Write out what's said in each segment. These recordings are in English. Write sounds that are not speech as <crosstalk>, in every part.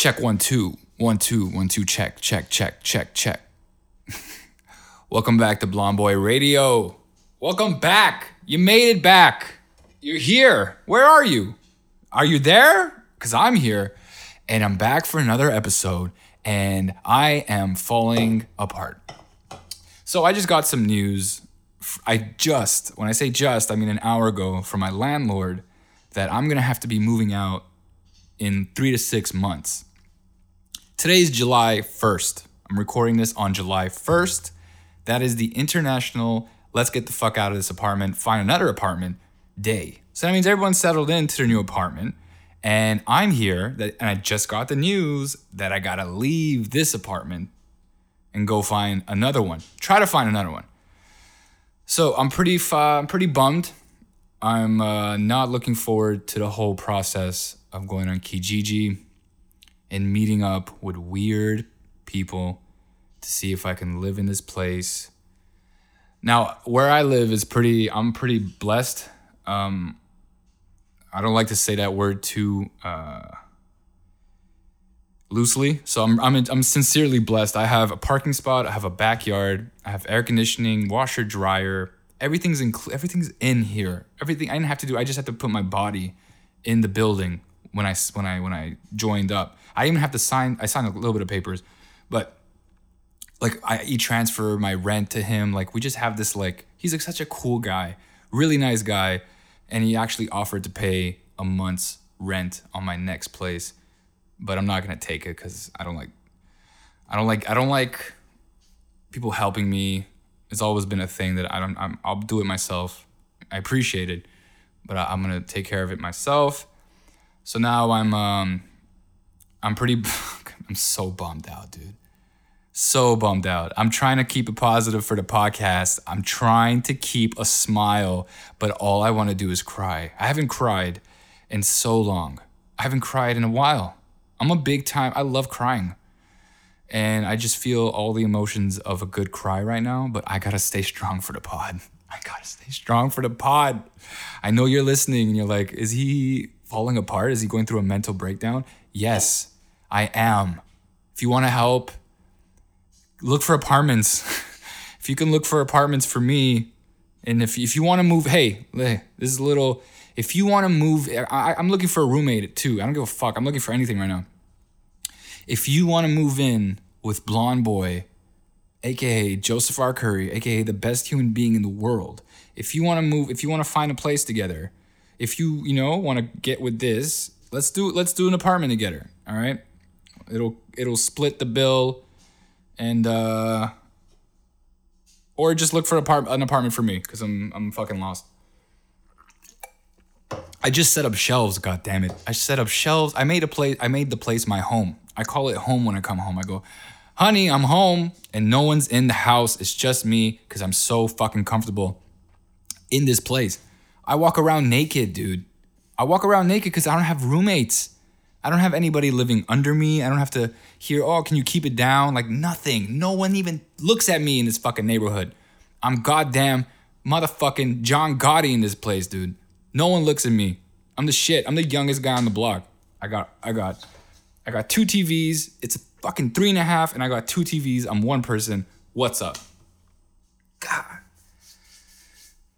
Check one, two, one, two, one, two, check, check, check, check, check. <laughs> Welcome back to Blonde Boy Radio. Welcome back. You made it back. You're here. Where are you? Are you there? Because I'm here and I'm back for another episode and I am falling apart. So I just got some news. I just, when I say just, I mean an hour ago from my landlord that I'm gonna have to be moving out in three to six months. Today's July 1st. I'm recording this on July 1st. That is the international let's get the fuck out of this apartment, find another apartment day. So that means everyone's settled into their new apartment. And I'm here that and I just got the news that I gotta leave this apartment and go find another one. Try to find another one. So I'm pretty I'm pretty bummed. I'm uh, not looking forward to the whole process of going on Kijiji and meeting up with weird people to see if I can live in this place. Now, where I live is pretty. I'm pretty blessed. Um, I don't like to say that word too uh, loosely. So I'm, I'm I'm sincerely blessed. I have a parking spot. I have a backyard. I have air conditioning, washer, dryer. Everything's in everything's in here. Everything I didn't have to do. I just had to put my body in the building when I when I when I joined up. I even have to sign. I signed a little bit of papers, but like I e-transfer my rent to him. Like we just have this like he's like such a cool guy, really nice guy, and he actually offered to pay a month's rent on my next place, but I'm not gonna take it because I don't like, I don't like, I don't like people helping me. It's always been a thing that I don't. I'm, I'll do it myself. I appreciate it, but I, I'm gonna take care of it myself. So now I'm um, I'm pretty. <laughs> I'm so bummed out, dude so bummed out. I'm trying to keep it positive for the podcast. I'm trying to keep a smile, but all I want to do is cry. I haven't cried in so long. I haven't cried in a while. I'm a big time, I love crying. And I just feel all the emotions of a good cry right now, but I gotta stay strong for the pod. <laughs> I gotta stay strong for the pod. I know you're listening and you're like, is he falling apart? Is he going through a mental breakdown? Yes, I am. If you wanna help, look for apartments. <laughs> if you can look for apartments for me, and if if you want to move, hey, this is a little. If you want to move, I, I'm looking for a roommate too. I don't give a fuck. I'm looking for anything right now. If you want to move in with Blonde Boy, aka Joseph R. Curry, aka the best human being in the world, if you want to move, if you want to find a place together, if you you know want to get with this, let's do let's do an apartment together. All right, it'll it'll split the bill and uh, or just look for an, apart- an apartment for me because I'm I'm fucking lost. I just set up shelves. God damn it! I set up shelves. I made a place. I made the place my home. I call it home when I come home. I go, honey, I'm home, and no one's in the house. It's just me because I'm so fucking comfortable in this place. I walk around naked, dude. I walk around naked because I don't have roommates. I don't have anybody living under me. I don't have to hear, oh, can you keep it down? Like nothing. No one even looks at me in this fucking neighborhood. I'm goddamn motherfucking John Gotti in this place, dude. No one looks at me. I'm the shit. I'm the youngest guy on the block. I got, I got, I got two TVs. It's a fucking three and a half, and I got two TVs. I'm one person. What's up? God.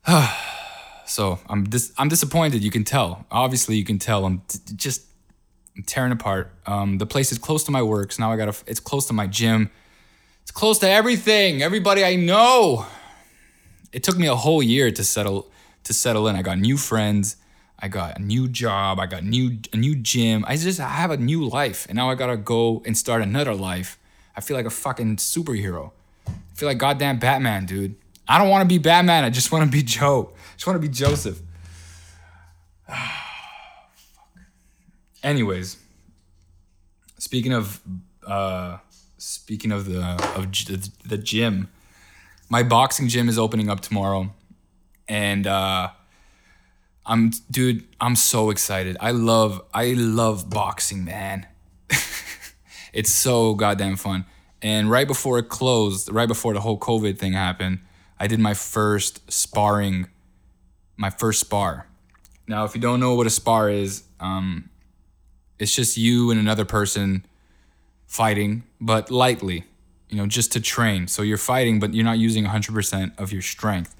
<sighs> so I'm dis- I'm disappointed. You can tell. Obviously, you can tell. I'm just I'm tearing apart. Um, the place is close to my work, so now I gotta. It's close to my gym. It's close to everything. Everybody I know. It took me a whole year to settle to settle in. I got new friends. I got a new job. I got new a new gym. I just I have a new life, and now I gotta go and start another life. I feel like a fucking superhero. I feel like goddamn Batman, dude. I don't want to be Batman. I just want to be Joe. I just want to be Joseph. <sighs> <sighs> Anyways, speaking of uh, speaking of the of the gym, my boxing gym is opening up tomorrow, and uh, I'm dude, I'm so excited. I love I love boxing, man. <laughs> it's so goddamn fun. And right before it closed, right before the whole COVID thing happened, I did my first sparring, my first spar. Now, if you don't know what a spar is, um, it's just you and another person fighting, but lightly, you know, just to train. So you're fighting, but you're not using 100% of your strength.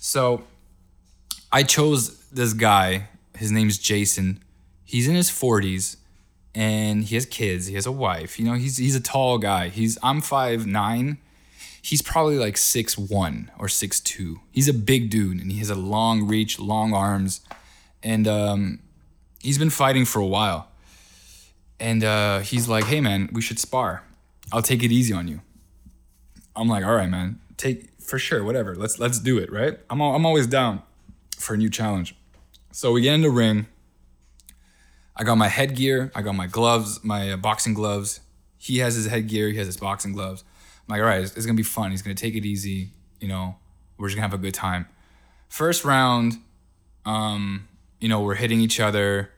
So I chose this guy. His name's Jason. He's in his 40s and he has kids. He has a wife. You know, he's he's a tall guy. He's I'm five nine. He's probably like six one or six two. He's a big dude and he has a long reach, long arms, and um, he's been fighting for a while. And uh, he's like, "Hey man, we should spar. I'll take it easy on you." I'm like, "All right, man, take for sure, whatever. Let's let's do it, right? I'm I'm always down for a new challenge." So we get in the ring. I got my headgear, I got my gloves, my uh, boxing gloves. He has his headgear, he has his boxing gloves. I'm like, all right, it's, it's gonna be fun. He's gonna take it easy. You know, we're just gonna have a good time. First round, um, you know, we're hitting each other.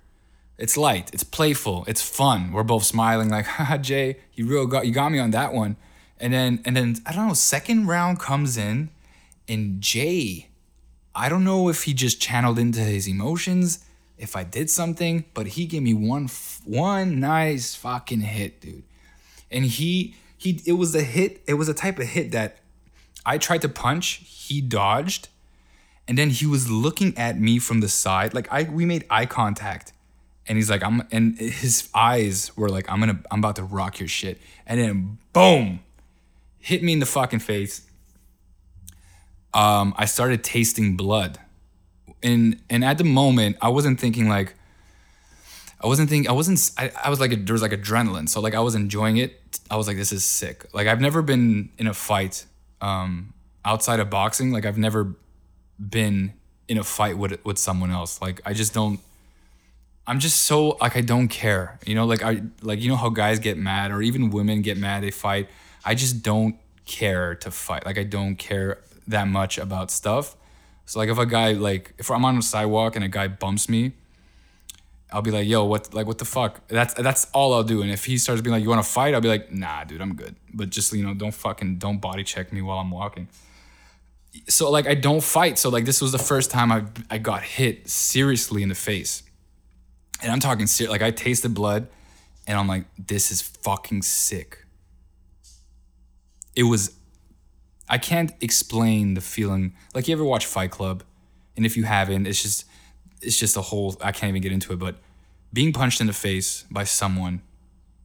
It's light, it's playful, it's fun. We're both smiling, like, <laughs> haha, Jay, you real got you got me on that one. And then and then I don't know, second round comes in, and Jay I don't know if he just channeled into his emotions, if I did something, but he gave me one one nice fucking hit, dude. And he he it was a hit, it was a type of hit that I tried to punch, he dodged, and then he was looking at me from the side. Like I we made eye contact. And he's like, I'm and his eyes were like, I'm gonna I'm about to rock your shit. And then boom, hit me in the fucking face um, I started tasting blood. And and at the moment, I wasn't thinking like I wasn't thinking I wasn't I, I was like a, there was like adrenaline. So like I was enjoying it. I was like this is sick. Like I've never been in a fight um, outside of boxing. Like I've never been in a fight with with someone else. Like I just don't I'm just so like I don't care. You know, like I like you know how guys get mad or even women get mad they fight. I just don't care to fight. Like I don't care that much about stuff. So like if a guy like if I'm on a sidewalk and a guy bumps me, I'll be like, yo, what like what the fuck? That's that's all I'll do. And if he starts being like, you want to fight? I'll be like, nah, dude, I'm good. But just you know, don't fucking don't body check me while I'm walking. So like I don't fight. So like this was the first time I I got hit seriously in the face. And I'm talking ser- like I tasted blood and I'm like, this is fucking sick. It was I can't explain the feeling. Like you ever watch Fight Club, and if you haven't, it's just it's just a whole. I can't even get into it, but being punched in the face by someone,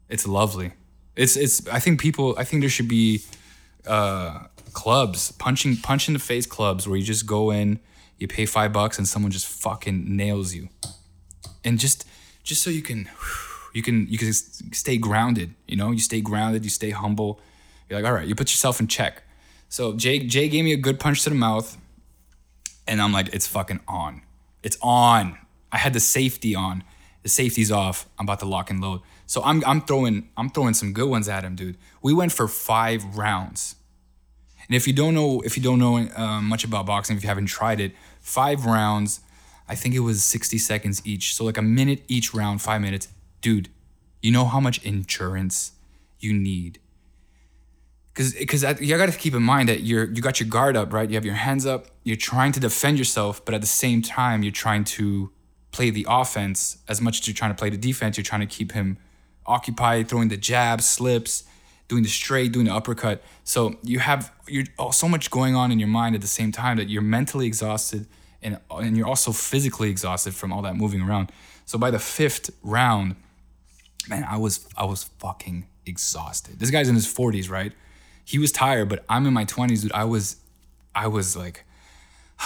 it's lovely. It's it's. I think people. I think there should be uh, clubs punching punch in the face clubs where you just go in, you pay five bucks, and someone just fucking nails you, and just just so you can <sighs> you can you can stay grounded. You know, you stay grounded, you stay humble. You're like, all right, you put yourself in check so Jay Jay gave me a good punch to the mouth, and I'm like, it's fucking on. It's on. I had the safety on. The safety's off. I'm about to lock and load. So I'm I'm throwing I'm throwing some good ones at him, dude. We went for five rounds. And if you don't know if you don't know uh, much about boxing, if you haven't tried it, five rounds. I think it was 60 seconds each. So like a minute each round, five minutes. Dude, you know how much endurance you need because because you got to keep in mind that you're you got your guard up, right? You have your hands up. You're trying to defend yourself, but at the same time, you're trying to play the offense as much as you're trying to play the defense. You're trying to keep him occupied, throwing the jabs, slips, doing the straight, doing the uppercut. So you have you're oh, so much going on in your mind at the same time that you're mentally exhausted and and you're also physically exhausted from all that moving around. So by the fifth round, man, I was I was fucking exhausted. This guy's in his 40s, right? he was tired, but I'm in my 20s, dude. I was, I was like,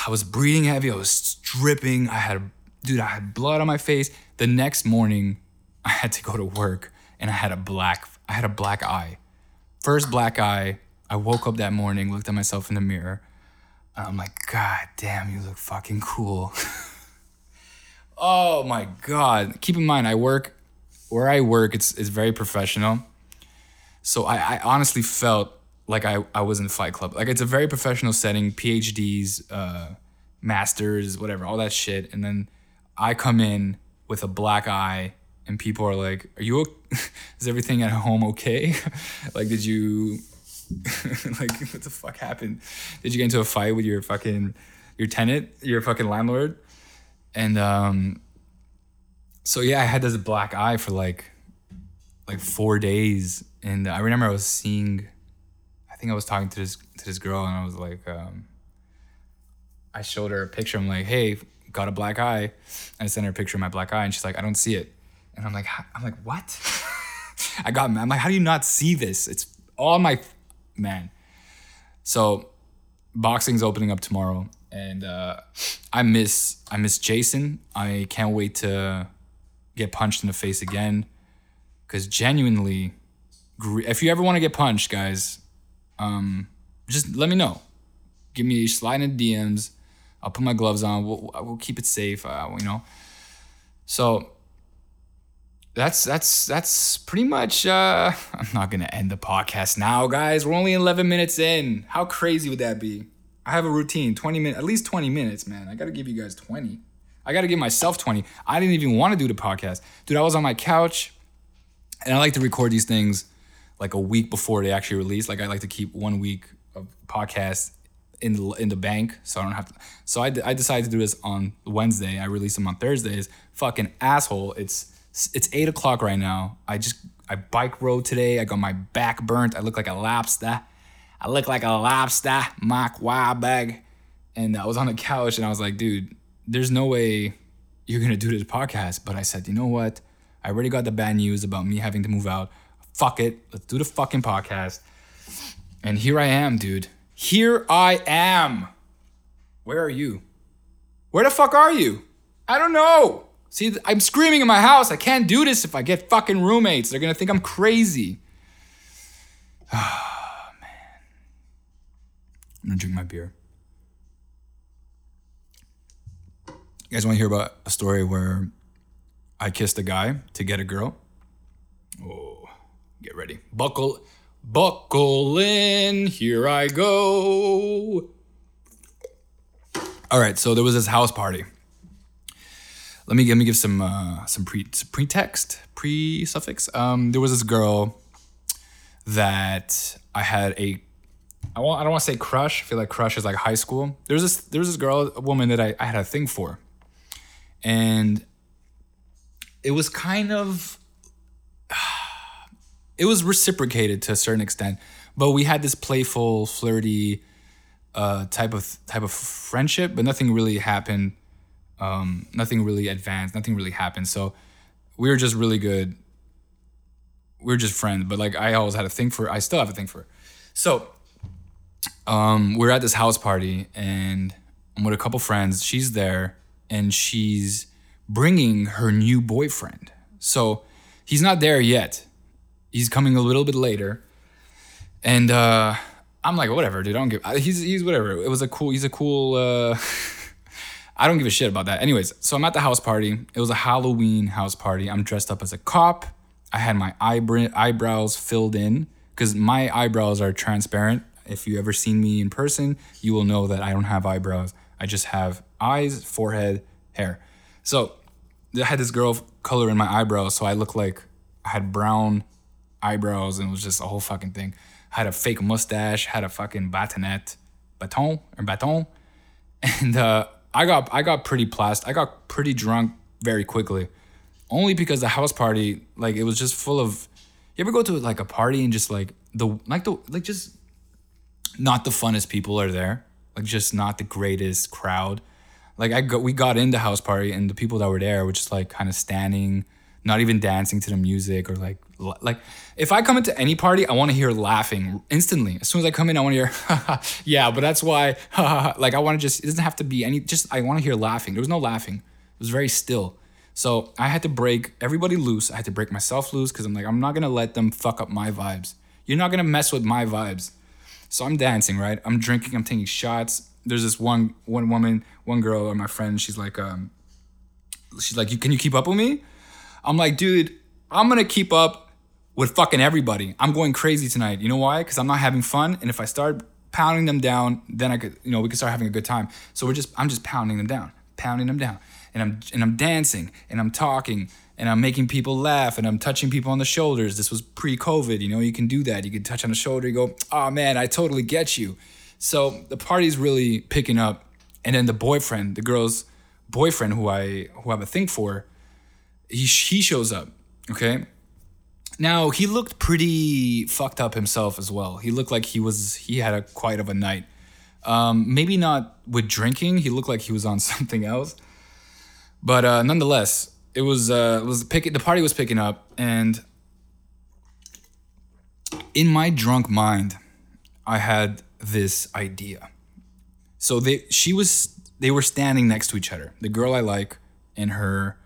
I was breathing heavy. I was dripping. I had, dude, I had blood on my face. The next morning, <laughs> I had to go to work and I had a black, I had a black eye. First black eye. I woke up that morning, looked at myself in the mirror. I'm like, God damn, you look fucking cool. <laughs> oh my God. Keep in mind, I work where I work, it's, it's very professional. So I, I honestly felt like I, I was in Fight Club. Like it's a very professional setting, PhDs, uh, masters, whatever, all that shit. And then I come in with a black eye, and people are like, "Are you? <laughs> Is everything at home okay? <laughs> like, did you? <laughs> like, what the fuck happened? Did you get into a fight with your fucking your tenant, your fucking landlord?" And um, so yeah, I had this black eye for like like four days, and I remember I was seeing. I think I was talking to this to this girl, and I was like, um, I showed her a picture. I'm like, hey, got a black eye. And I sent her a picture of my black eye, and she's like, I don't see it. And I'm like, I'm like, what? <laughs> I got. I'm like, how do you not see this? It's all my man. So, boxing's opening up tomorrow, and uh, I miss I miss Jason. I can't wait to get punched in the face again, because genuinely, if you ever want to get punched, guys, um, just let me know. Give me slide in DMs. I'll put my gloves on. We'll, we'll keep it safe. Uh, you know. So that's that's that's pretty much uh <laughs> I'm not gonna end the podcast now, guys. We're only 11 minutes in. How crazy would that be? I have a routine, 20 minutes, at least 20 minutes, man. I gotta give you guys 20. I gotta give myself 20. I didn't even want to do the podcast. Dude, I was on my couch and I like to record these things like a week before they actually release. Like I like to keep one week of podcast in the in the bank, so I don't have to. So I, I decided to do this on Wednesday. I release them on Thursdays. Fucking asshole! It's it's eight o'clock right now. I just I bike rode today. I got my back burnt. I look like a lobster. I look like a lobster, Mark Wahlberg. And I was on the couch and I was like, dude, there's no way you're gonna do this podcast. But I said, you know what? I already got the bad news about me having to move out. Fuck it. Let's do the fucking podcast. And here I am, dude. Here I am. Where are you? Where the fuck are you? I don't know. See, I'm screaming in my house. I can't do this if I get fucking roommates. They're gonna think I'm crazy. Oh, <sighs> man. I'm gonna drink my beer. You guys wanna hear about a story where I kissed a guy to get a girl? Oh, get ready. Buckle, buckle in. Here I go. All right, so there was this house party let me let me give some uh, some pre some pretext pre suffix. Um, there was this girl that I had a I want I don't want to say crush. I feel like crush is like high school. There was this there was this girl, a woman that I, I had a thing for, and it was kind of <sighs> it was reciprocated to a certain extent, but we had this playful, flirty uh, type of type of friendship, but nothing really happened um, nothing really advanced, nothing really happened. So we were just really good. We are just friends, but like I always had a thing for. I still have a thing for. Her. So um, we're at this house party, and I'm with a couple friends. She's there, and she's bringing her new boyfriend. So he's not there yet. He's coming a little bit later, and uh, I'm like, whatever, dude. I don't give. He's he's whatever. It was a cool. He's a cool. Uh, <laughs> I don't give a shit about that. Anyways, so I'm at the house party. It was a Halloween house party. I'm dressed up as a cop. I had my eyebrows filled in because my eyebrows are transparent. If you ever seen me in person, you will know that I don't have eyebrows. I just have eyes, forehead, hair. So I had this girl color in my eyebrows, so I looked like I had brown eyebrows, and it was just a whole fucking thing. I had a fake mustache, had a fucking batonette, baton or baton, <laughs> and uh, I got I got pretty plast. I got pretty drunk very quickly, only because the house party like it was just full of. You ever go to like a party and just like the like the like just not the funnest people are there, like just not the greatest crowd. Like I got we got into house party and the people that were there were just like kind of standing, not even dancing to the music or like like if I come into any party, I want to hear laughing instantly. As soon as I come in, I want to hear, <laughs> yeah, but that's why, <laughs> like I want to just, it doesn't have to be any, just I want to hear laughing. There was no laughing. It was very still. So I had to break everybody loose. I had to break myself loose because I'm like, I'm not gonna let them fuck up my vibes. You're not gonna mess with my vibes. So I'm dancing, right? I'm drinking. I'm taking shots. There's this one one woman, one girl, or my friend. She's like, um, she's like, you can you keep up with me? I'm like, dude, I'm gonna keep up with fucking everybody. I'm going crazy tonight. You know why? Because I'm not having fun. And if I start pounding them down, then I could, you know, we could start having a good time. So we're just, I'm just pounding them down, pounding them down. And I'm, and I'm dancing and I'm talking and I'm making people laugh and I'm touching people on the shoulders. This was pre COVID, you know, you can do that. You can touch on the shoulder, you go, oh man, I totally get you. So the party's really picking up. And then the boyfriend, the girl's boyfriend who I, who I have a thing for, he, he shows up. Okay Now he looked pretty fucked up himself as well. He looked like he was he had a quite of a night. Um, maybe not with drinking. He looked like he was on <laughs> something else. But uh, nonetheless, it was uh, it was picking the party was picking up, and in my drunk mind, I had this idea. So they she was they were standing next to each other. The girl I like and her,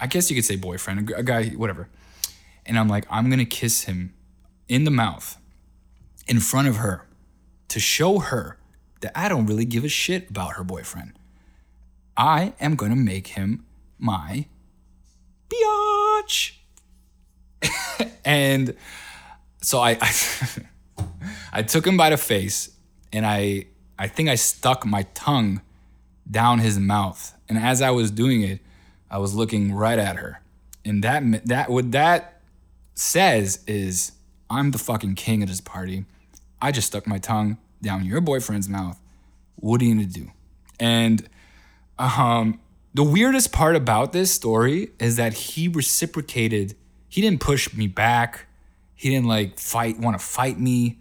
I guess you could say boyfriend, a guy, whatever and I'm like, I'm gonna kiss him in the mouth in front of her to show her that I don't really give a shit about her boyfriend. I am gonna make him my biatch. <laughs> and so I, I, <laughs> I took him by the face and I I think I stuck my tongue down his mouth. And as I was doing it, I was looking right at her. And that that would that says is, I'm the fucking king of this party. I just stuck my tongue down your boyfriend's mouth. What are you gonna do? And um, the weirdest part about this story is that he reciprocated. He didn't push me back. He didn't like fight, want to fight me.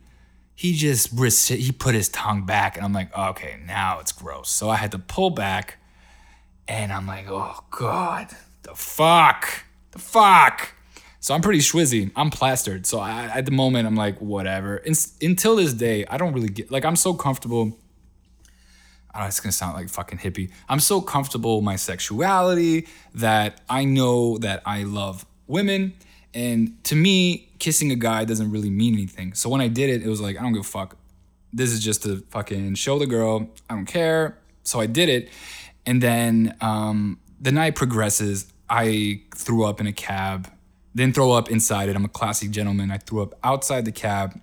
He just he put his tongue back, and I'm like, okay, now it's gross. So I had to pull back, and I'm like, oh god, the fuck, the fuck. So I'm pretty schwizzy. I'm plastered. So I, at the moment, I'm like, whatever. In, until this day, I don't really get, like, I'm so comfortable. Oh, it's gonna sound like fucking hippie. I'm so comfortable with my sexuality that I know that I love women. And to me, kissing a guy doesn't really mean anything. So when I did it, it was like, I don't give a fuck. This is just to fucking show the girl. I don't care. So I did it. And then um, the night progresses. I threw up in a cab didn't throw up inside it. I'm a classic gentleman. I threw up outside the cab.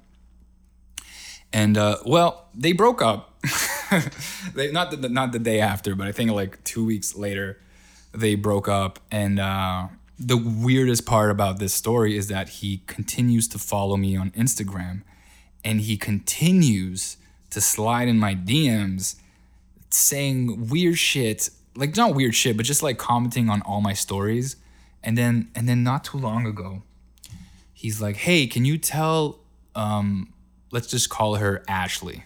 And uh, well, they broke up. <laughs> they, not the, not the day after, but I think like two weeks later, they broke up. And uh, the weirdest part about this story is that he continues to follow me on Instagram, and he continues to slide in my DMs, saying weird shit, like not weird shit, but just like commenting on all my stories and then and then not too long ago, he's like, "Hey, can you tell um let's just call her Ashley.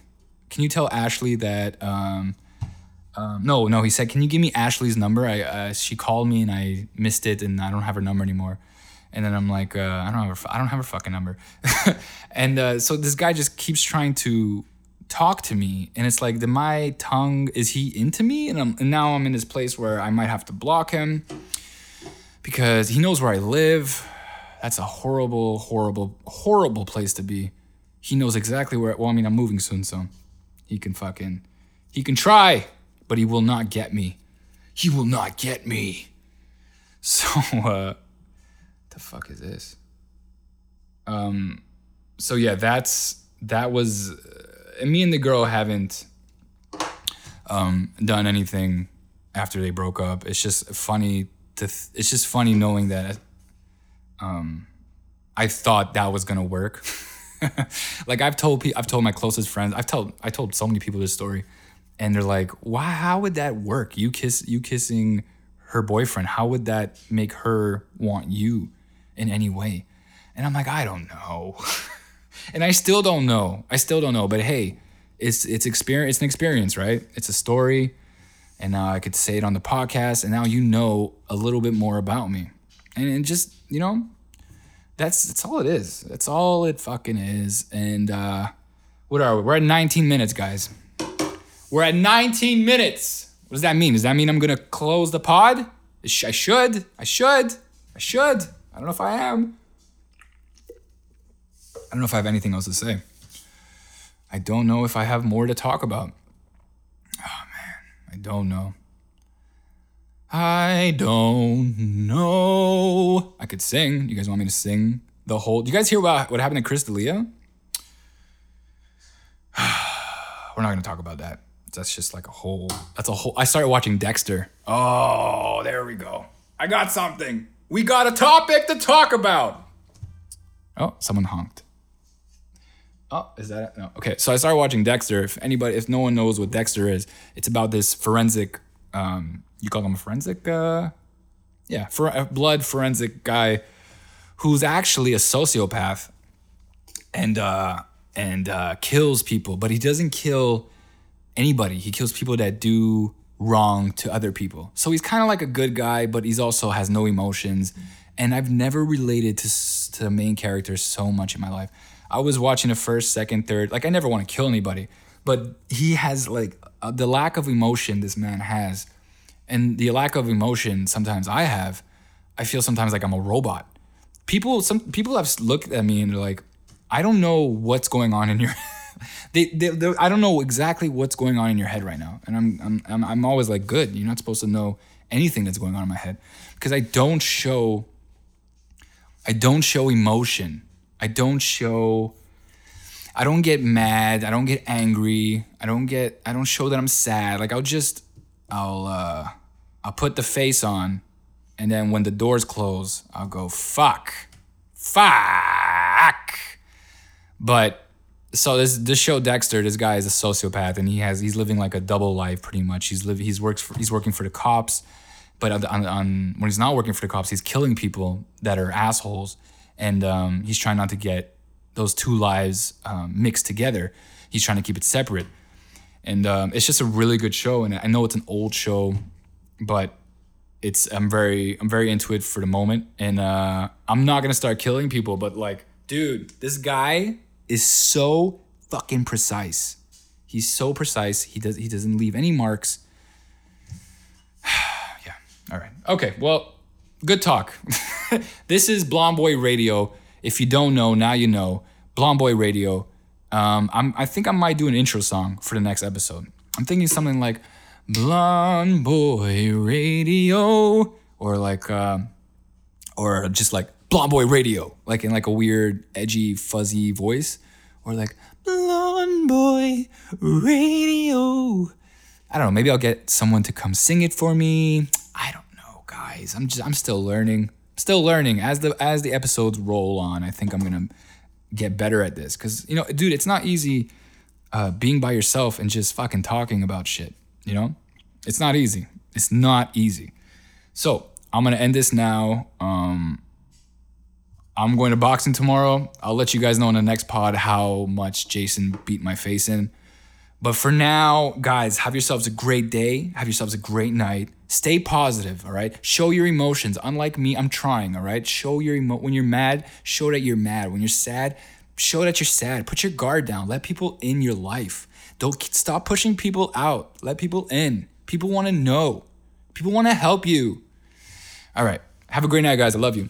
Can you tell Ashley that um um, no, no, he said, "Can you give me Ashley's number?" I uh, she called me and I missed it, and I don't have her number anymore. And then I'm like, uh, I don't have her, I don't have her fucking number. <laughs> and uh, so this guy just keeps trying to talk to me, and it's like, the my tongue is he into me? And, I'm, and now I'm in this place where I might have to block him because he knows where I live. That's a horrible, horrible, horrible place to be. He knows exactly where. Well, I mean, I'm moving soon, so he can fucking, he can try, but he will not get me. He will not get me. <laughs> So, uh, the fuck is this? Um, so yeah, that's that was. Uh, me and the girl haven't um done anything after they broke up. It's just funny to th- it's just funny knowing that um, I thought that was gonna work. <laughs> like I've told pe- I've told my closest friends, I've told I told so many people this story, and they're like, "Why? How would that work? You kiss you kissing her boyfriend? How would that make her want you in any way?" And I'm like, I don't know, <laughs> and I still don't know. I still don't know. But hey, it's it's experience. It's an experience, right? It's a story and now I could say it on the podcast, and now you know a little bit more about me, and, and just you know, that's that's all it is. That's all it fucking is. And uh, what are we? We're at 19 minutes, guys. We're at 19 minutes. What does that mean? Does that mean I'm gonna close the pod? I should. I should. I should. I don't know if I am. I don't know if I have anything else to say. I don't know if I have more to talk about. I don't know. I don't know. I could sing. You guys want me to sing the whole? Do you guys hear about what happened to Chris D'Elia? <sighs> We're not gonna talk about that. That's just like a whole. That's a whole. I started watching Dexter. Oh, there we go. I got something. We got a topic to talk about. Oh, someone honked. Oh, is that it? no? Okay, so I started watching Dexter. If anybody, if no one knows what Dexter is, it's about this forensic. Um, you call him a forensic? Uh, yeah, for a blood forensic guy who's actually a sociopath and uh and uh kills people, but he doesn't kill anybody. He kills people that do wrong to other people. So he's kind of like a good guy, but he's also has no emotions. And I've never related to to the main character so much in my life. I was watching the first, second, third. Like I never want to kill anybody, but he has like uh, the lack of emotion this man has, and the lack of emotion sometimes I have. I feel sometimes like I'm a robot. People, some people have looked at me and they're like, I don't know what's going on in your. <laughs> they, they, I don't know exactly what's going on in your head right now, and I'm, I'm, I'm, I'm always like, good. You're not supposed to know anything that's going on in my head, because I don't show. I don't show emotion. I don't show. I don't get mad. I don't get angry. I don't get. I don't show that I'm sad. Like I'll just. I'll. uh I'll put the face on, and then when the doors close, I'll go fuck, fuck. But so this this show Dexter, this guy is a sociopath, and he has he's living like a double life pretty much. He's living he's works for, he's working for the cops, but on, on, on when he's not working for the cops, he's killing people that are assholes, and um, he's trying not to get those two lives um, mixed together. He's trying to keep it separate, and um, it's just a really good show. And I know it's an old show, but it's I'm very I'm very into it for the moment, and uh, I'm not gonna start killing people, but like, dude, this guy is so fucking precise. He's so precise. He does he doesn't leave any marks. <sighs> yeah. All right. Okay. Well, good talk. <laughs> this is Blonde Boy Radio. If you don't know, now you know. Blonde Boy Radio. Um, I'm, I think I might do an intro song for the next episode. I'm thinking something like Blonde Boy Radio, or like, uh, or just like Blonde Boy Radio, like in like a weird, edgy, fuzzy voice, or like Blonde Boy Radio. I don't know. Maybe I'll get someone to come sing it for me. Guys. I'm just I'm still learning. Still learning as the as the episodes roll on. I think I'm gonna get better at this because you know, dude, it's not easy uh, being by yourself and just fucking talking about shit. You know, it's not easy. It's not easy. So I'm gonna end this now. Um, I'm going to boxing tomorrow. I'll let you guys know in the next pod how much Jason beat my face in. But for now, guys, have yourselves a great day. Have yourselves a great night. Stay positive, all right? Show your emotions. Unlike me, I'm trying, all right? Show your emo- when you're mad, show that you're mad. When you're sad, show that you're sad. Put your guard down. Let people in your life. Don't stop pushing people out. Let people in. People want to know. People want to help you. All right. Have a great night, guys. I love you.